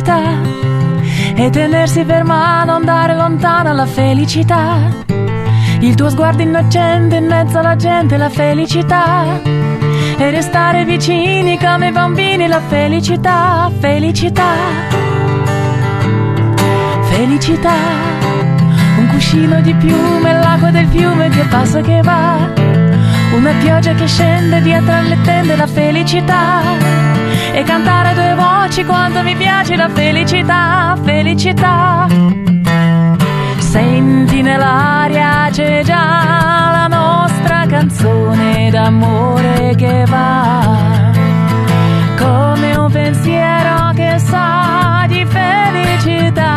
Felicità e tenersi per mano, andare lontano alla felicità. Il tuo sguardo innocente in mezzo alla gente, la felicità. E restare vicini come bambini, la felicità, felicità. Felicità. Un cuscino di piume, l'acqua del fiume che passa che va. Una pioggia che scende dietro alle tende, la felicità e cantare due voci quanto mi piace la felicità, felicità. Senti nell'aria c'è già la nostra canzone d'amore che va come un pensiero che sa di felicità.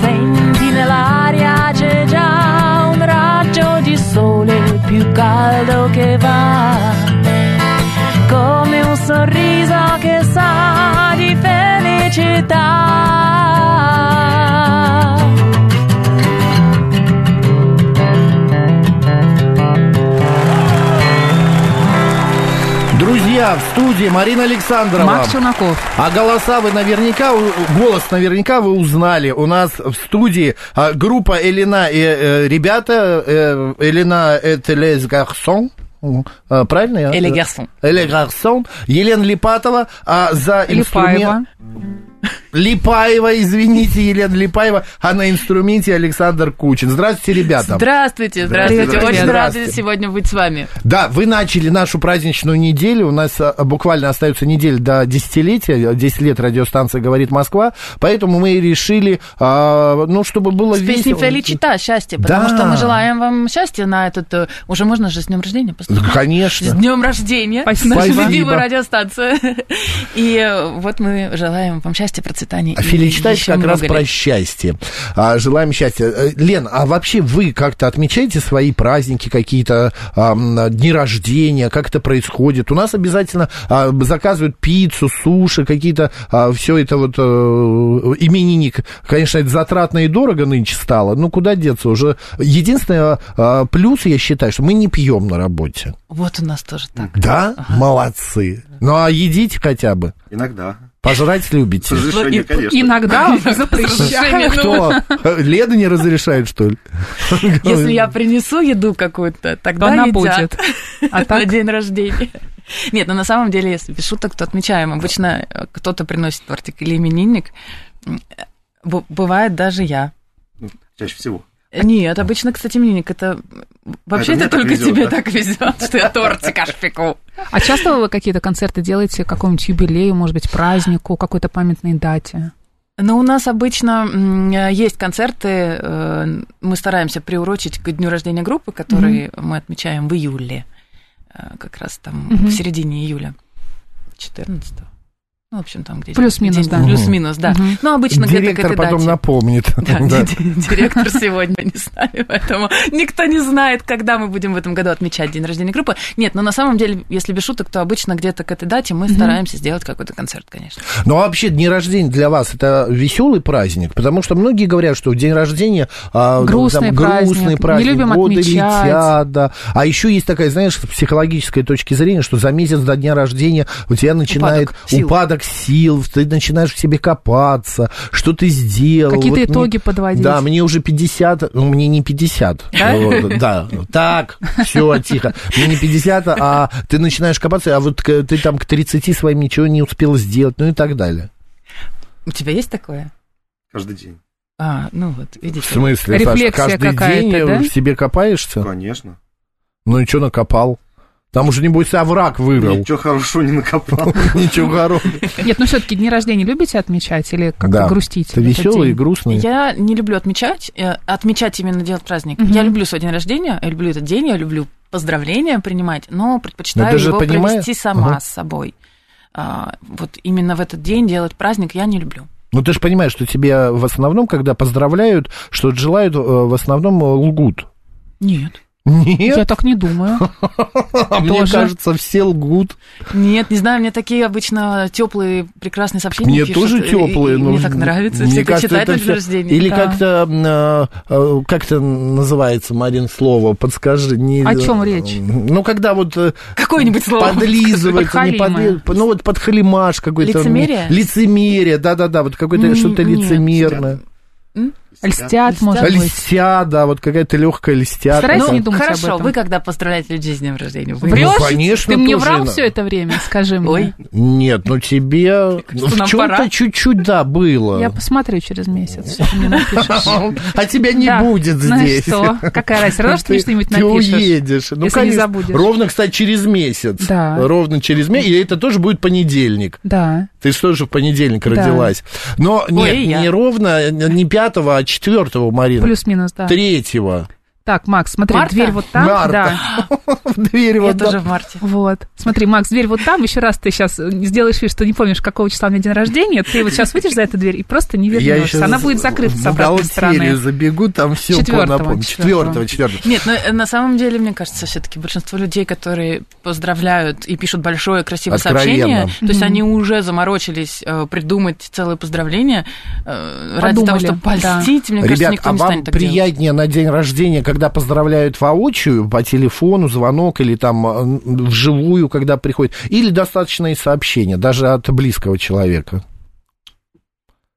Senti nell'aria c'è già un raggio di sole più caldo che va sa di felicità. Друзья, в студии Марина Александрова. Макс Челноков. А голоса вы наверняка, голос наверняка вы узнали. У нас в студии а, группа Элина и э, ребята. Э, Элина Garçons. А, Правильно я? Эле Гарсон. Эле Гарсон. Елена Липатова. А за инструмент... Липаева. Липаева, извините, Елена Липаева, а на инструменте Александр Кучин. Здравствуйте, ребята. Здравствуйте, здравствуйте. Здравствуйте. Очень Здравствуйте. сегодня быть с вами. Да, вы начали нашу праздничную неделю. У нас а, буквально остается неделя до десятилетия. 10 лет радиостанция «Говорит Москва». Поэтому мы решили, а, ну, чтобы было С песней весело. «Феличита» счастье, потому Да. что мы желаем вам счастья на этот... э, Уже можно же с днем рождения поздравить? С Конечно. днем рождения! Спасибо. Наша любимая радиостанция. И э, вот мы желаем вам счастья, процветания. А еще как раз много про лет. счастье. А, желаем счастья. Э, Лен, а вообще вы как-то отмечаете свои праздники, какие-то а, дни рождения, как это происходит? У нас обязательно а, заказывают пиццу, суши, какие-то все это вот э, именинник. Конечно, это затратно и дорого нынче стало. Ну, куда деться уже? Единственное, а, плюс, я считаю, что мы не пьем на работе. Вот у нас тоже так. Да? Молодцы. Ну, а едите хотя бы. Иногда. Пожрать любите. С разрешения, конечно. Иногда запрещают. Кто? Леда не разрешает, что ли? Если я принесу еду какую-то, тогда она будет. А на так? день рождения. Нет, ну на самом деле, если без шуток, то отмечаем. Обычно э, кто-то приносит тортик или именинник. Э, Бывает даже я. Ну, Чаще всего. Нет, обычно, кстати, именинник это... Вообще Это это, мне только везёт, тебе да? так везет, что я тортик аж пеку. А часто вы какие-то концерты делаете какому-нибудь юбилею, может быть, празднику, какой-то памятной дате? Но у нас обычно э, есть концерты, э, мы стараемся приурочить к дню рождения группы, который мы отмечаем в июле, э, как раз там Мгм. в середине июля, 14 Ну, в общем, там где Плюс-минус, да. Плюс-минус, да. Мгм. Ну, обычно где-то к Директор этой потом дате. напомнит. Да, Да. ди- ди- директор сегодня не с нами, поэтому никто не знает, когда мы будем в этом году отмечать день рождения группы. Нет, но на самом деле, если без шуток, то обычно где-то к этой дате мы стараемся сделать какой-то концерт, конечно. Ну, а вообще, день рождения для вас это веселый праздник? Потому что многие говорят, что в день рождения а, Грустный грустный праздник, праздник, не любим годы отмечать. летят, да. А еще есть такая, знаешь, с психологической точки зрения, что за месяц до дня рождения у тебя начинает Упадок. Упадок сил, ты начинаешь в себе копаться, что ты сделал. Какие-то Вот итоги мне- подводить. Да, мне уже 50, ну, мне не 50. Да? Так, все, тихо. Мне не 50, а ты начинаешь копаться, а вот ты там к 30 своим ничего не успел сделать, ну и так далее. У тебя есть такое? Каждый день. А, ну вот, видите. В смысле, Рефлексия Саш, каждый день да? в себе копаешься? Конечно. Ну и что накопал? Там уже, небось, овраг вырыл. Ничего хорошего не накопал. Ничего хорошего. Нет, ну все-таки дни рождения любите отмечать или как-то грустить? Это веселый и грустный. Я не люблю отмечать, э, отмечать именно делать праздник. Я люблю свой день рождения, я люблю этот день, я люблю поздравления принимать, но предпочитаю его провести сама с собой. а, вот именно в этот день делать праздник я не люблю. Ну, ты же понимаешь, что тебе в основном, когда поздравляют, что желают, э, в основном э, лгут. Нет. Нет, Я так не думаю. а мне тоже. кажется, все лгут. Нет, не знаю, мне такие обычно теплые, прекрасные сообщения Мне тоже теплые. но Мне так нравится, все это читают рождения. Или как-то, э, э, как это называется, Марин, слово, подскажи. О чём речь? Ну, когда вот э, Какое-нибудь слово. подлизывается, не Подхалимое. подли- ну вот подхалимаш какой-то. Лицемерие? Лицемерие, да-да-да, вот какое-то что-то лицемерное. Льстят, может быть. Льстя, да, вот какая-то легкая льстя. Старайся такая. не думать об Хорошо, этом. вы когда поздравляете людей с днем рождения? Вы Врешь? Ну, конечно, Ты мне врал все это время, скажи мне. Ой, Нет, ну тебе кажется, в чем-то чуть-чуть, да, было. Я посмотрю через месяц, что ты мне напишешь. А тебя не будет Ну здесь. что? Какая разница? Равно, что ты что-нибудь Ты напишешь. уедешь. Ну, конечно. забудешь. Ровно, кстати, через месяц. Да. Ровно через месяц. И это тоже будет понедельник. Да. Ты же тоже в понедельник Да. родилась. Но нет, не ровно, не пятого, а четвертого, Марина. Плюс-минус, да. Третьего. Так, Макс, смотри, Марта? дверь вот там. Марта. Да. Дверь я вот тоже там. в марте. Вот. Смотри, Макс, дверь вот там. Еще раз ты сейчас сделаешь вид, что не помнишь, какого числа у меня день рождения. Ты вот сейчас выйдешь за эту дверь и просто не Я вернешься. Она будет закрыта с обратной стороны. забегу, там все напомню. Четвертого, четвертого. Нет, но э, на самом деле, мне кажется, все-таки большинство людей, которые поздравляют и пишут большое красивое Откровенно. сообщение, то есть они уже заморочились э, придумать целое поздравление э, ради того, чтобы да. польстить. Мне кажется, никто а не станет так делать. приятнее на день рождения, когда поздравляют воочию, по телефону, звонок или там э, вживую, когда приходят, или достаточно и сообщения, даже от близкого человека?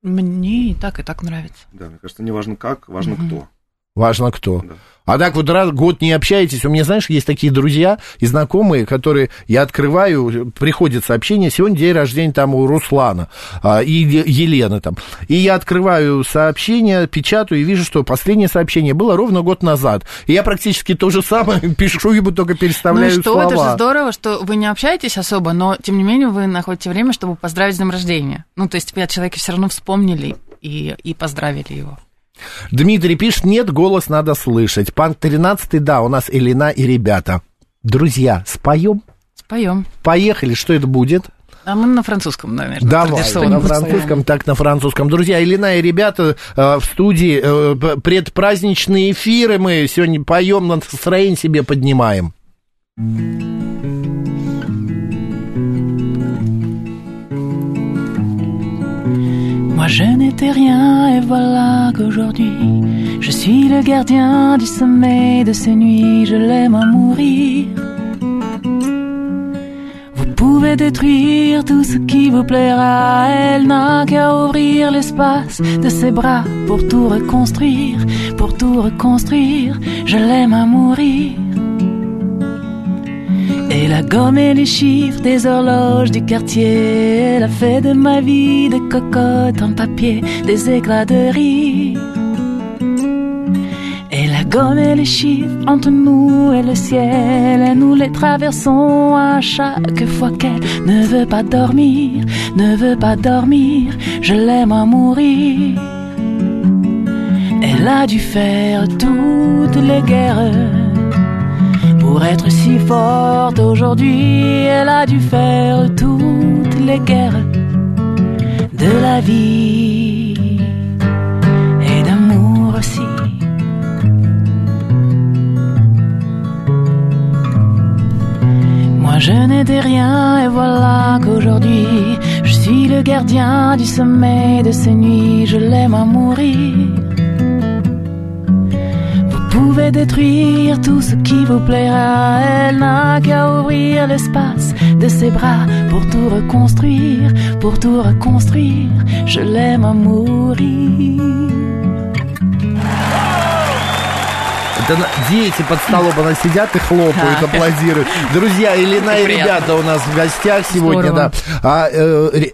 Мне и так, и так нравится. Да, мне кажется, не важно как, важно Мгм. кто. Важно кто. Да. А так вот раз год не общаетесь, у меня, знаешь, есть такие друзья и знакомые, которые я открываю, приходит сообщение, сегодня день рождения там у Руслана а, и Елены там. И я открываю сообщение, печатаю и вижу, что последнее сообщение было ровно год назад. И я практически то же самое пишу, ему только Ну переставляю и что, слова. это же здорово, что вы не общаетесь особо, но тем не менее вы находите время, чтобы поздравить с днем рождения. Ну, то есть вы от человека все равно вспомнили и, и поздравили его. Дмитрий пишет, нет, голос надо слышать. Панк 13 да, у нас Элина и ребята. Друзья, споем? Споем. Поехали, что это будет? А мы на французском, наверное. Давай, на французском, так на французском. Друзья, Елена и ребята э, в студии, э, предпраздничные эфиры мы сегодня поем, настроение себе поднимаем. Moi je n'étais rien et voilà qu'aujourd'hui je suis le gardien du sommeil de ces nuits, je l'aime à mourir. Vous pouvez détruire tout ce qui vous plaira, elle n'a qu'à ouvrir l'espace de ses bras pour tout reconstruire, pour tout reconstruire, je l'aime à mourir. Elle a gommé les chiffres des horloges du quartier. Elle a fait de ma vie des cocottes en papier, des éclats de rire. Elle a gommé les chiffres entre nous et le ciel. Et nous les traversons à chaque fois qu'elle ne veut pas dormir, ne veut pas dormir. Je l'aime à mourir. Elle a dû faire toutes les guerres. Pour être si forte aujourd'hui, elle a dû faire toutes les guerres de la vie et d'amour aussi. Moi je n'étais rien et voilà qu'aujourd'hui je suis le gardien du sommeil de ces nuits, je l'aime à mourir. Pouvez détruire tout ce qui vous plaira. Elle n'a qu'à ouvrir l'espace de ses bras pour tout reconstruire, pour tout reconstruire. Je l'aime à mourir. Это на- дети под столом, она сидят и хлопают, аплодируют. Друзья, Елена и ребята у нас в гостях сегодня, Здорово. да. А, э,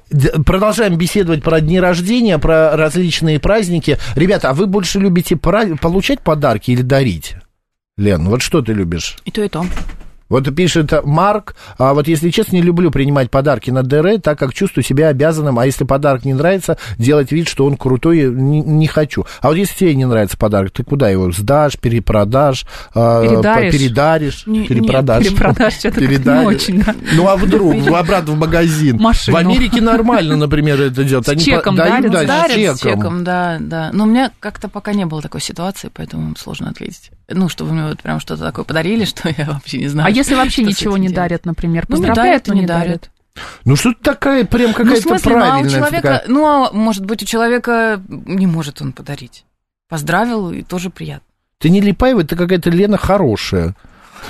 продолжаем беседовать про дни рождения, про различные праздники. Ребята, а вы больше любите получать подарки или дарить? Лен, вот что ты любишь? И то, и то. Вот пишет Марк, а вот если честно, не люблю принимать подарки на ДР, так как чувствую себя обязанным, а если подарок не нравится, делать вид, что он крутой, не, не хочу. А вот если тебе не нравится подарок, ты куда его сдашь, перепродашь, а, Передаришь. передаришь, Не- перепродашь? нет, перепродашь, что-то не очень, да. Ну, а вдруг, в- обратно в магазин. Машину. В Америке нормально, например, это делать. С Они чеком дают, дарят, да, с с чеком, да, да. Но у меня как-то пока не было такой ситуации, поэтому сложно ответить. Ну, чтобы мне вот прям что-то такое подарили, что я вообще не знаю. А если вообще ничего этим не дарят, например? Ну, Поздравляют, но и не дарят. Ну, что такая прям Ну, какая-то смысле, ну, а у правильная человека, такая- ну, а может быть, у человека не может он подарить. Поздравил, и тоже приятно. Ты не Липаева, ты какая-то Лена хорошая.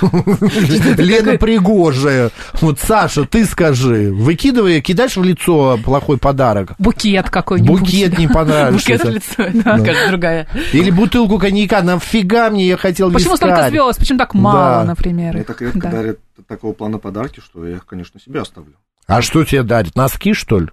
Лена пригожая. Вот, Саша, ты скажи, выкидывай, кидаешь в лицо плохой подарок. Букет какой-нибудь. Букет не Букет в понравился. лицо, да, кажется, другая. Или бутылку коньяка. Нафига мне, я хотел Почему столько звезд? Почему так мало, например? Мне так редко Да. дарят такого плана подарки, что я их, конечно, себе оставлю. А что тебе дарит? Носки, что ли?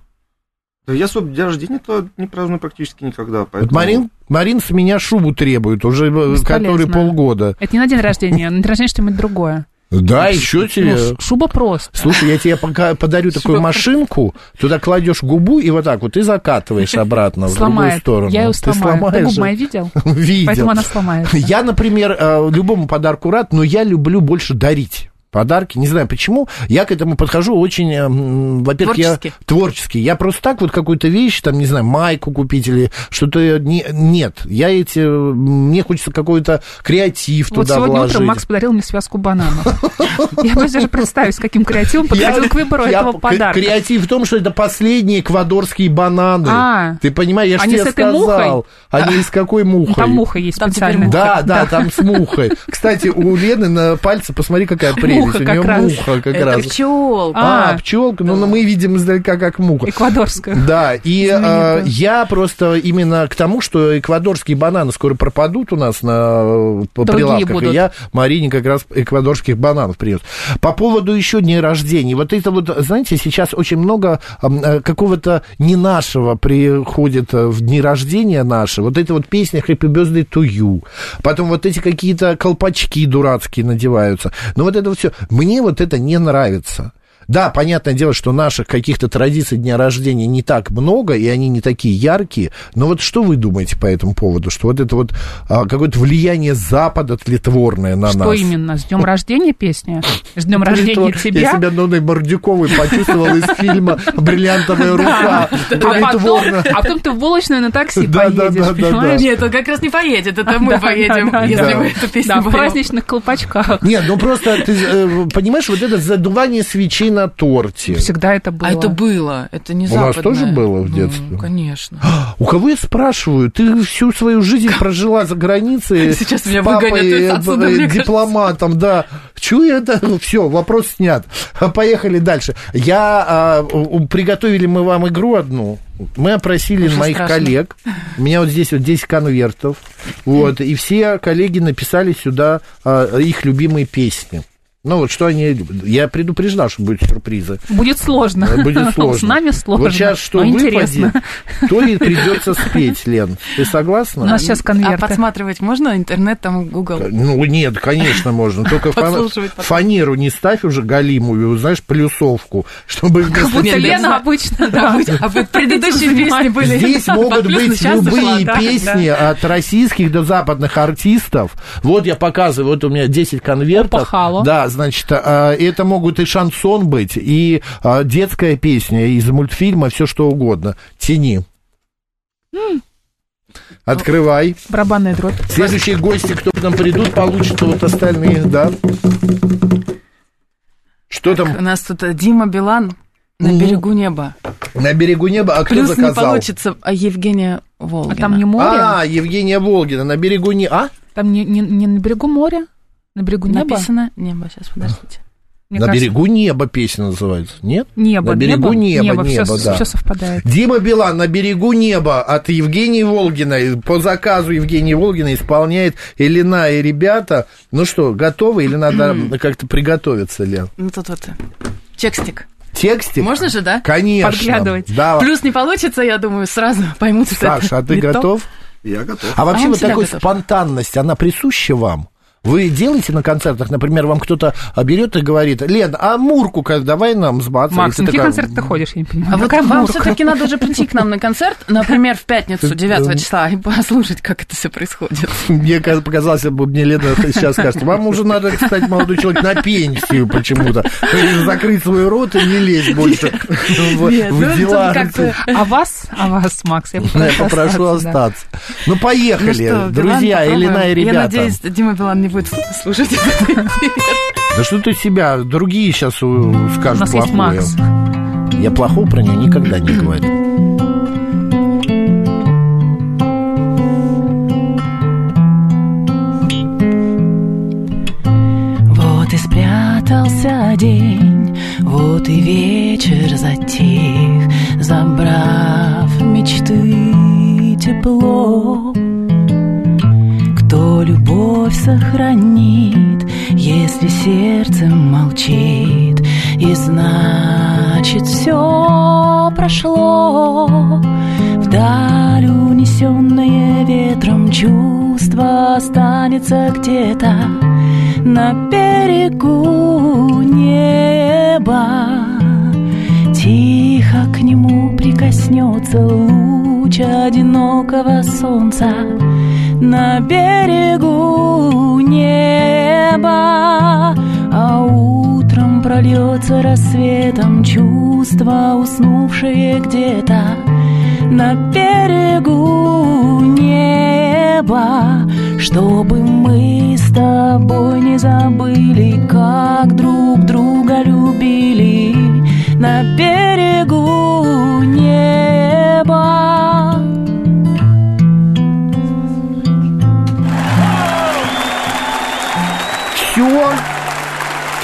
Да я свой день рождения-то не праздную практически никогда, Вот поэтому... Марин, Марин с меня шубу требует уже э, Бесполезно. который полгода. Это не на день рождения, на день рождения что-нибудь другое. Да, еще тебе. Ну, шуба просто. Слушай, я тебе пока подарю такую Что? машинку, туда кладешь губу и вот так вот, и закатываешь обратно в другую сторону. Я ее Ты сломаю. Ты сломаешь губы же? мои видел? Видел. Поэтому она сломается. Я, например, э, любому подарку рад, но я люблю больше дарить. Подарки, не знаю почему, я к этому подхожу очень, э, во-первых, я Творчески. творческий. Я просто так вот какую-то вещь, там, не знаю, майку купить или что-то не, нет. Я эти, мне хочется какой-то креатив Вот туда сегодня вложить. утром Макс подарил мне связку бананов. Я боюсь даже представить, с каким креативом подходил к выбору этого подарка. Креатив в том, что это последние эквадорские бананы. А. Ты понимаешь, я же тебе сказал. Они с какой мухой? Там муха есть специальная. Да, да, там с мухой. Кстати, у Лены на пальце, посмотри, какая прелесть. Муха как нее раз. муха как Это раз. пчелка. А, А. пчелка, ну, ну, мы видим издалека как муха. Эквадорская. Да, и э, я просто именно к тому, что эквадорские бананы скоро пропадут у нас на Другие прилавках, будут. и я Марине как раз эквадорских бананов принес. По поводу еще дней рождения, вот это вот, знаете, сейчас очень много э, какого-то не нашего приходит э, в дни рождения наши, вот эта вот песня Happy Birthday to you, потом вот эти какие-то колпачки дурацкие надеваются, но вот это вот все, мне вот это не нравится. Да, понятное дело, что наших каких-то традиций дня рождения не так много, и они не такие яркие. Но вот что вы думаете по этому поводу? Что вот это вот а, какое-то влияние Запада тлетворное на Что нас? именно? С днем рождения песня? С днем рождения Тлетвор- Я тебя? себя Ноной Мордюковой почувствовал из фильма «Бриллиантовая рука». А потом, а потом ты в Волочную на такси поедешь, понимаешь? Нет, он как раз не поедет, это мы поедем, если мы эту песню Да, в праздничных колпачках. Нет, ну просто ты э, понимаешь, вот это задувание свечей на торте. Всегда это было. А это было, это не У нас западное. тоже было в Ну, детстве? конечно. У кого я спрашиваю? Ты всю свою жизнь прожила за границей. Сейчас с меня папой, выгонят э, отсюда, э, мне дипломатом, да. Чего я это? Все, вопрос снят. Поехали дальше. Я а, у- приготовили мы вам игру одну. Мы опросили Уже моих страшно. коллег. У меня вот здесь вот 10 конвертов. Вот, и все коллеги написали сюда а, их любимые песни. Ну вот что они. Я предупреждал, что будут сюрпризы. Будет сложно. Будет сложно. С нами сложно. Вот сейчас что но выпадет, интересно. то и придется спеть, Лен. Ты согласна? У нас сейчас А конверты. подсматривать можно? Интернет, там, Google. Ну, нет, конечно, можно. Только фанеру не ставь уже галимую, знаешь, плюсовку, чтобы Как вместо... будто Лена обычно, Да, да. вы- а предыдущие песни были. Здесь могут быть любые зашла, да, песни от российских до западных артистов. Вот я показываю, вот у меня 10 конвертов. Да, значит, а, это могут и шансон быть, и а, детская песня из мультфильма, все что угодно. Тяни. Открывай. Барабанная дробь. Следующие гости, кто к нам придут, получат вот остальные, да. Что У там нас тут э, Дима Билан на Мгм. берегу неба. на берегу неба? А кто Плюс не заказал? получится, а Евгения Волгина. А там не море? А, Евгения Волгина, на берегу не... А? Там не, не, не на берегу моря? На берегу неба? Написано небо. Сейчас, подождите. Мне на кажется, берегу неба песня называется, нет? Небо, на берегу неба, небо, небо, все, да. совпадает. Дима Билан на берегу неба от Евгении Волгиной. По заказу Евгении Волгиной исполняет Элина и ребята. Ну что, готовы или надо как-то приготовиться, Лен? Ну, тут вот э, текстик. Текстик? Можно же, да? Конечно. Подглядывать. Да. Плюс не получится, я думаю, сразу поймут, Саша, это а ты то. готов? Я готов. А вообще он вот такая готов. спонтанность, она присуща вам? Вы делаете на концертах, например, вам кто-то берет и говорит, Лен, а Мурку как давай нам сбацать. Макс, И ты на какие такая, концерты ты ходишь, я не понимаю. А вот вам все-таки надо уже прийти к нам на концерт, например, в пятницу, Ты, 9 эм, числа, и послушать, как это все происходит. Мне ка- показалось, бы мне Лена сейчас скажет, вам уже надо, кстати, молодой человек, на пенсию почему-то. Закрыть свой рот и не лезть больше в ну, дела. А вас, а вас, Макс, я Я попрошу остаться. Ну, поехали, Ну что, друзья, Элина и ребята. Я надеюсь, Дима Билан не будет слушать. Да что ты себя, другие сейчас скажут У нас есть плохое. Макс. Я плохого про нее никогда не говорю. Вот и спрятался день, вот и вечер затих, забрав мечты тепло. Любовь сохранит, если сердцем молчит, и значит все прошло. Вдаль унесенное ветром чувство останется где-то на берегу неба. Тихо к нему прикоснется луч одинокого солнца на берегу неба. А утром прольется рассветом чувство, уснувшее где-то на берегу неба, чтобы мы с тобой не забыли, как друг друга любили на берегу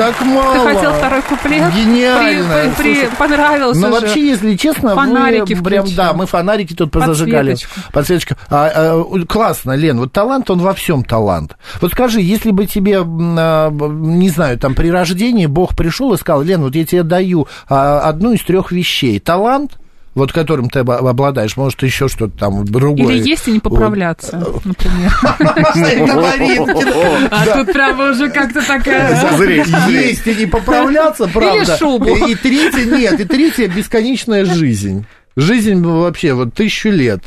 Так мало. Ты хотел второй куплет? Гениально. При- при- Слушай, понравился Ну, же. вообще, если честно, Фонарики вы прям, да, мы фонарики тут позажигали. Подсветочку. А, а, классно, Лен, вот талант, он во всем талант. Вот скажи, если бы тебе, а, не знаю, там при рождении Бог пришел и сказал, Лен, вот я тебе даю а, одну из трех вещей. Талант, вот которым ты об- обладаешь, может, еще что-то там другое. Или есть и не поправляться, например. А тут прямо уже как-то такая... Есть и не поправляться, правда. и третье, нет, и третье бесконечная жизнь. Жизнь вообще вот тысячу лет.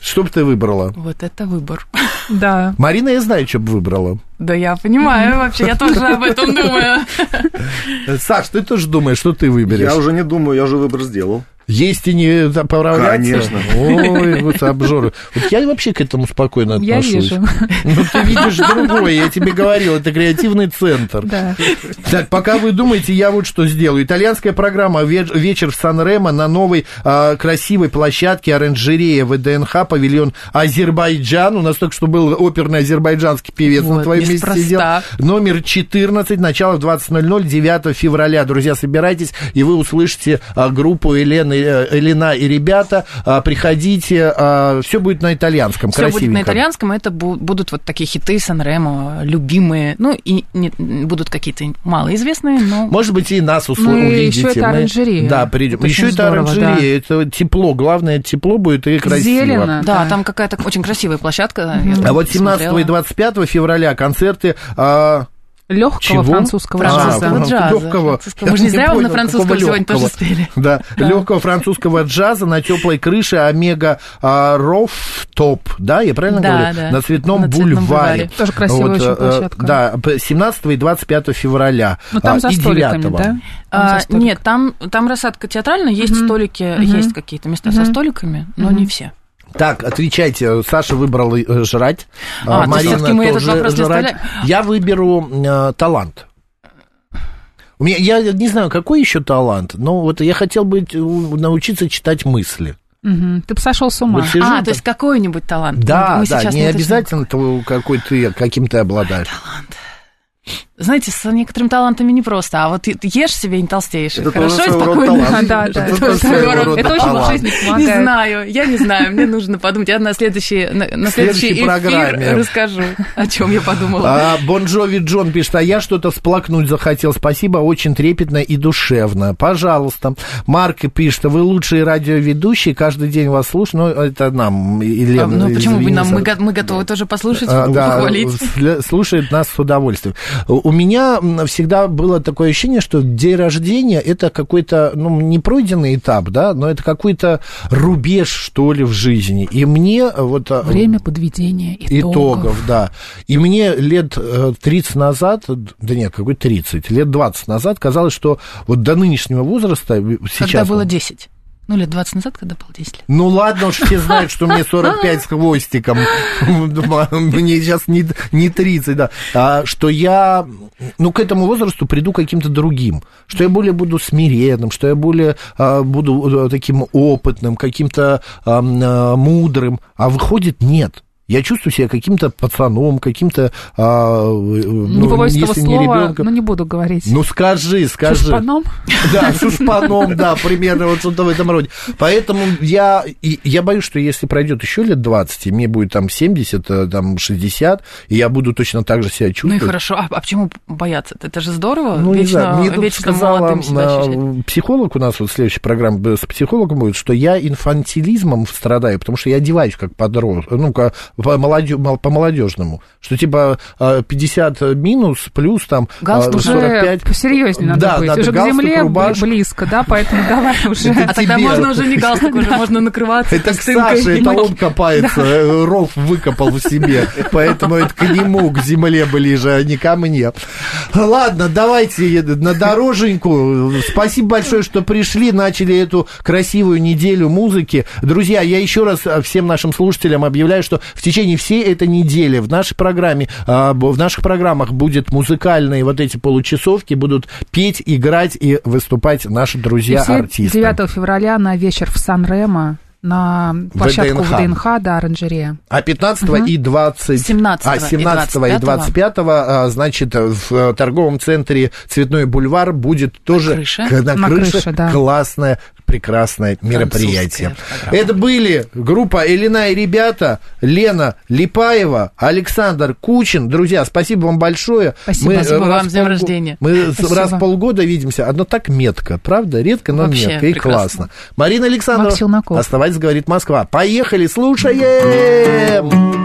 Что бы ты выбрала? Вот это выбор. Да. Марина, я знаю, что бы выбрала. Да я понимаю вообще, я тоже об этом думаю. Саш, ты тоже думаешь, что ты выберешь? Я уже не думаю, я уже выбор сделал. Есть и не поправляться? Конечно. Ой, вот обжоры. Вот я вообще к этому спокойно Я отношусь. вижу. Ну, ты видишь другое, я тебе говорил, это креативный центр. Да. Так, пока вы думаете, я вот что сделаю. Итальянская программа «Веч- «Вечер в Сан-Ремо» на новой а, красивой площадке оранжерея ВДНХ, павильон Азербайджан. У нас только что был оперный азербайджанский певец на Вот, твоем месте сидел. Номер 14, начало в 20.00, 9 февраля. Друзья, собирайтесь, и вы услышите а, группу Елены, э, Елена и ребята. А, приходите, все будет на итальянском, Все будет на итальянском, это бу- будут вот такие хиты Сан-Ремо, любимые, ну и не- будут какие-то малоизвестные, но... Может быть, и нас усл- Ну, и увидите. ещё это Мы- оранжерея. Да, придем. Еще это здорово, оранжерея, это тепло. Главное, тепло будет и красиво. Зелено. Да, Да. там какая-то очень красивая площадка. А вот 17 смотрела. и 25 февраля концерты а, Легкого чего? французского Французского А, джаза. джаза. легкого. Французского. Мы же не Я зря на французском сегодня тоже спели. Да, легкого французского джаза на теплой крыше Омега а, Роф Топ, да, я правильно Да, говорю? да. На Цветном На Цветном бульваре. бульваре. Тоже красивая очень э, площадка. Да, п- 17 и 25 февраля. Ну, там а, за и столиками, 9. да? Там А, нет, там, там рассадка театральная, есть столики, есть какие-то места со столиками, но не все. Так, отвечайте. Саша выбрала э, жрать. А, то есть всё-таки мы этот тоже не жрать. Я выберу э, талант. У меня, я не знаю, какой еще талант, но вот я хотел бы э, научиться читать мысли. Мгм. Ты бы сошел с ума. Вот сижу А, там- то есть какой-нибудь талант. Да, Мы да, не обязательно то, какой ты, каким ты обладаешь. Знаете, с некоторыми талантами непросто, а вот ешь себе и не толстеешь. Это Хорошо, тоже и спокойно. талант. Да, да, Это это тоже своего очень- рода это очень талант. в жизни Не знаю, я не знаю, мне нужно подумать. Я на следующий, на, на следующей следующий эфир программе. расскажу, о чем я подумала. А, Бонжови Джон пишет, а я что-то всплакнуть захотел. Спасибо, очень трепетно и душевно. Пожалуйста. Марк пишет, вы лучшие радиоведущие, каждый день вас слушаю. Ну, это нам, Елена. А, ну, почему бы нам? Мы, мы готовы тоже послушать, А, да, похвалить. слушает нас с удовольствием. У меня всегда было такое ощущение, что день рождения это какой-то, ну, не пройденный этап, да, но это какой-то рубеж, что ли, в жизни. И мне вот... а, Время подведения итогов. итогов, да. И мне лет э, 30 назад, да нет, какой 30, лет 20 назад казалось, что вот до нынешнего возраста э, сейчас... Когда было 10. Ну, лет 20 назад, когда было 10 лет. Ну ладно уж, все знают, что мне 45 с хвостиком. Мне сейчас не, не 30, да. А, что я, ну, к этому возрасту приду каким-то другим. Что я более буду смиренным, что я более а, буду э, таким опытным, каким-то а, а, мудрым. А выходит, нет. Я чувствую себя каким-то пацаном, каким-то... а, э, Не ну, побоюсь этого если не слова, ребенком. но не буду говорить. Ну скажи, скажи. Шушпаном? Да, шушпаном, да, примерно вот что-то в этом роде. Поэтому я, я боюсь, что если пройдет еще лет 20, и мне будет там 70, э, там 60, и я буду точно так же себя Ну и чувствовать. хорошо. А, а почему бояться? Это же здорово. Ну, не вечно, знаю, мне вечно сказала молодым себя ощущать. э, психолог у нас, вот следующая программа с психологом будет, что я инфантилизмом страдаю, потому что я одеваюсь как подросток, ну, как по молодё- мол- по-молодежному, что типа э, 50 минус, плюс там э, Галстук Уже 45. посерьезнее надо Да, быть. надо уже к галстук, земле б- рубашку. близко, да, поэтому давай уже. А тогда можно уже не галстук, уже можно накрываться Это к. Саше, это он копается, э, ров выкопал в себе, поэтому это к нему, к земле ближе, а не ко мне. Ладно, давайте на дороженьку. Спасибо большое, что пришли, начали эту красивую неделю музыки. Друзья, я еще раз всем нашим слушателям объявляю, что в течение всей этой недели в нашей программе, а, в наших программах будет музыкальные вот эти получасовки, будут петь, играть и выступать наши И друзья-артисты. 9 февраля на вечер в Сан-Ремо на площадку ВДНХ. ВДНХ, да, оранжерея. А 15 и 20... 17 а, и 17 и 25 а, значит, в э, торговом центре Цветной бульвар будет тоже крыше? к- на На крыше крыше, да. классное, прекрасное мероприятие. Это были группа Элина и ребята, Лена Липаева, Александр Кучин. Друзья, спасибо вам большое. Спасибо. э, Спасибо вам, с днем в полго- рождения. Мы Спасибо. раз в полгода видимся. Одно так метко, правда? Редко, но Вообще метко. И прекрасно. классно. Марина Челноков. Оставайтесь, говорит Москва. Поехали, слушаем!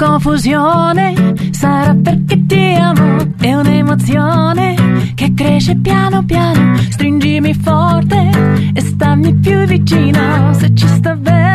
Confusione. Sarà perché ti amo, è un'emozione che cresce piano piano, stringimi forte e stammi più vicino, se ci sto bene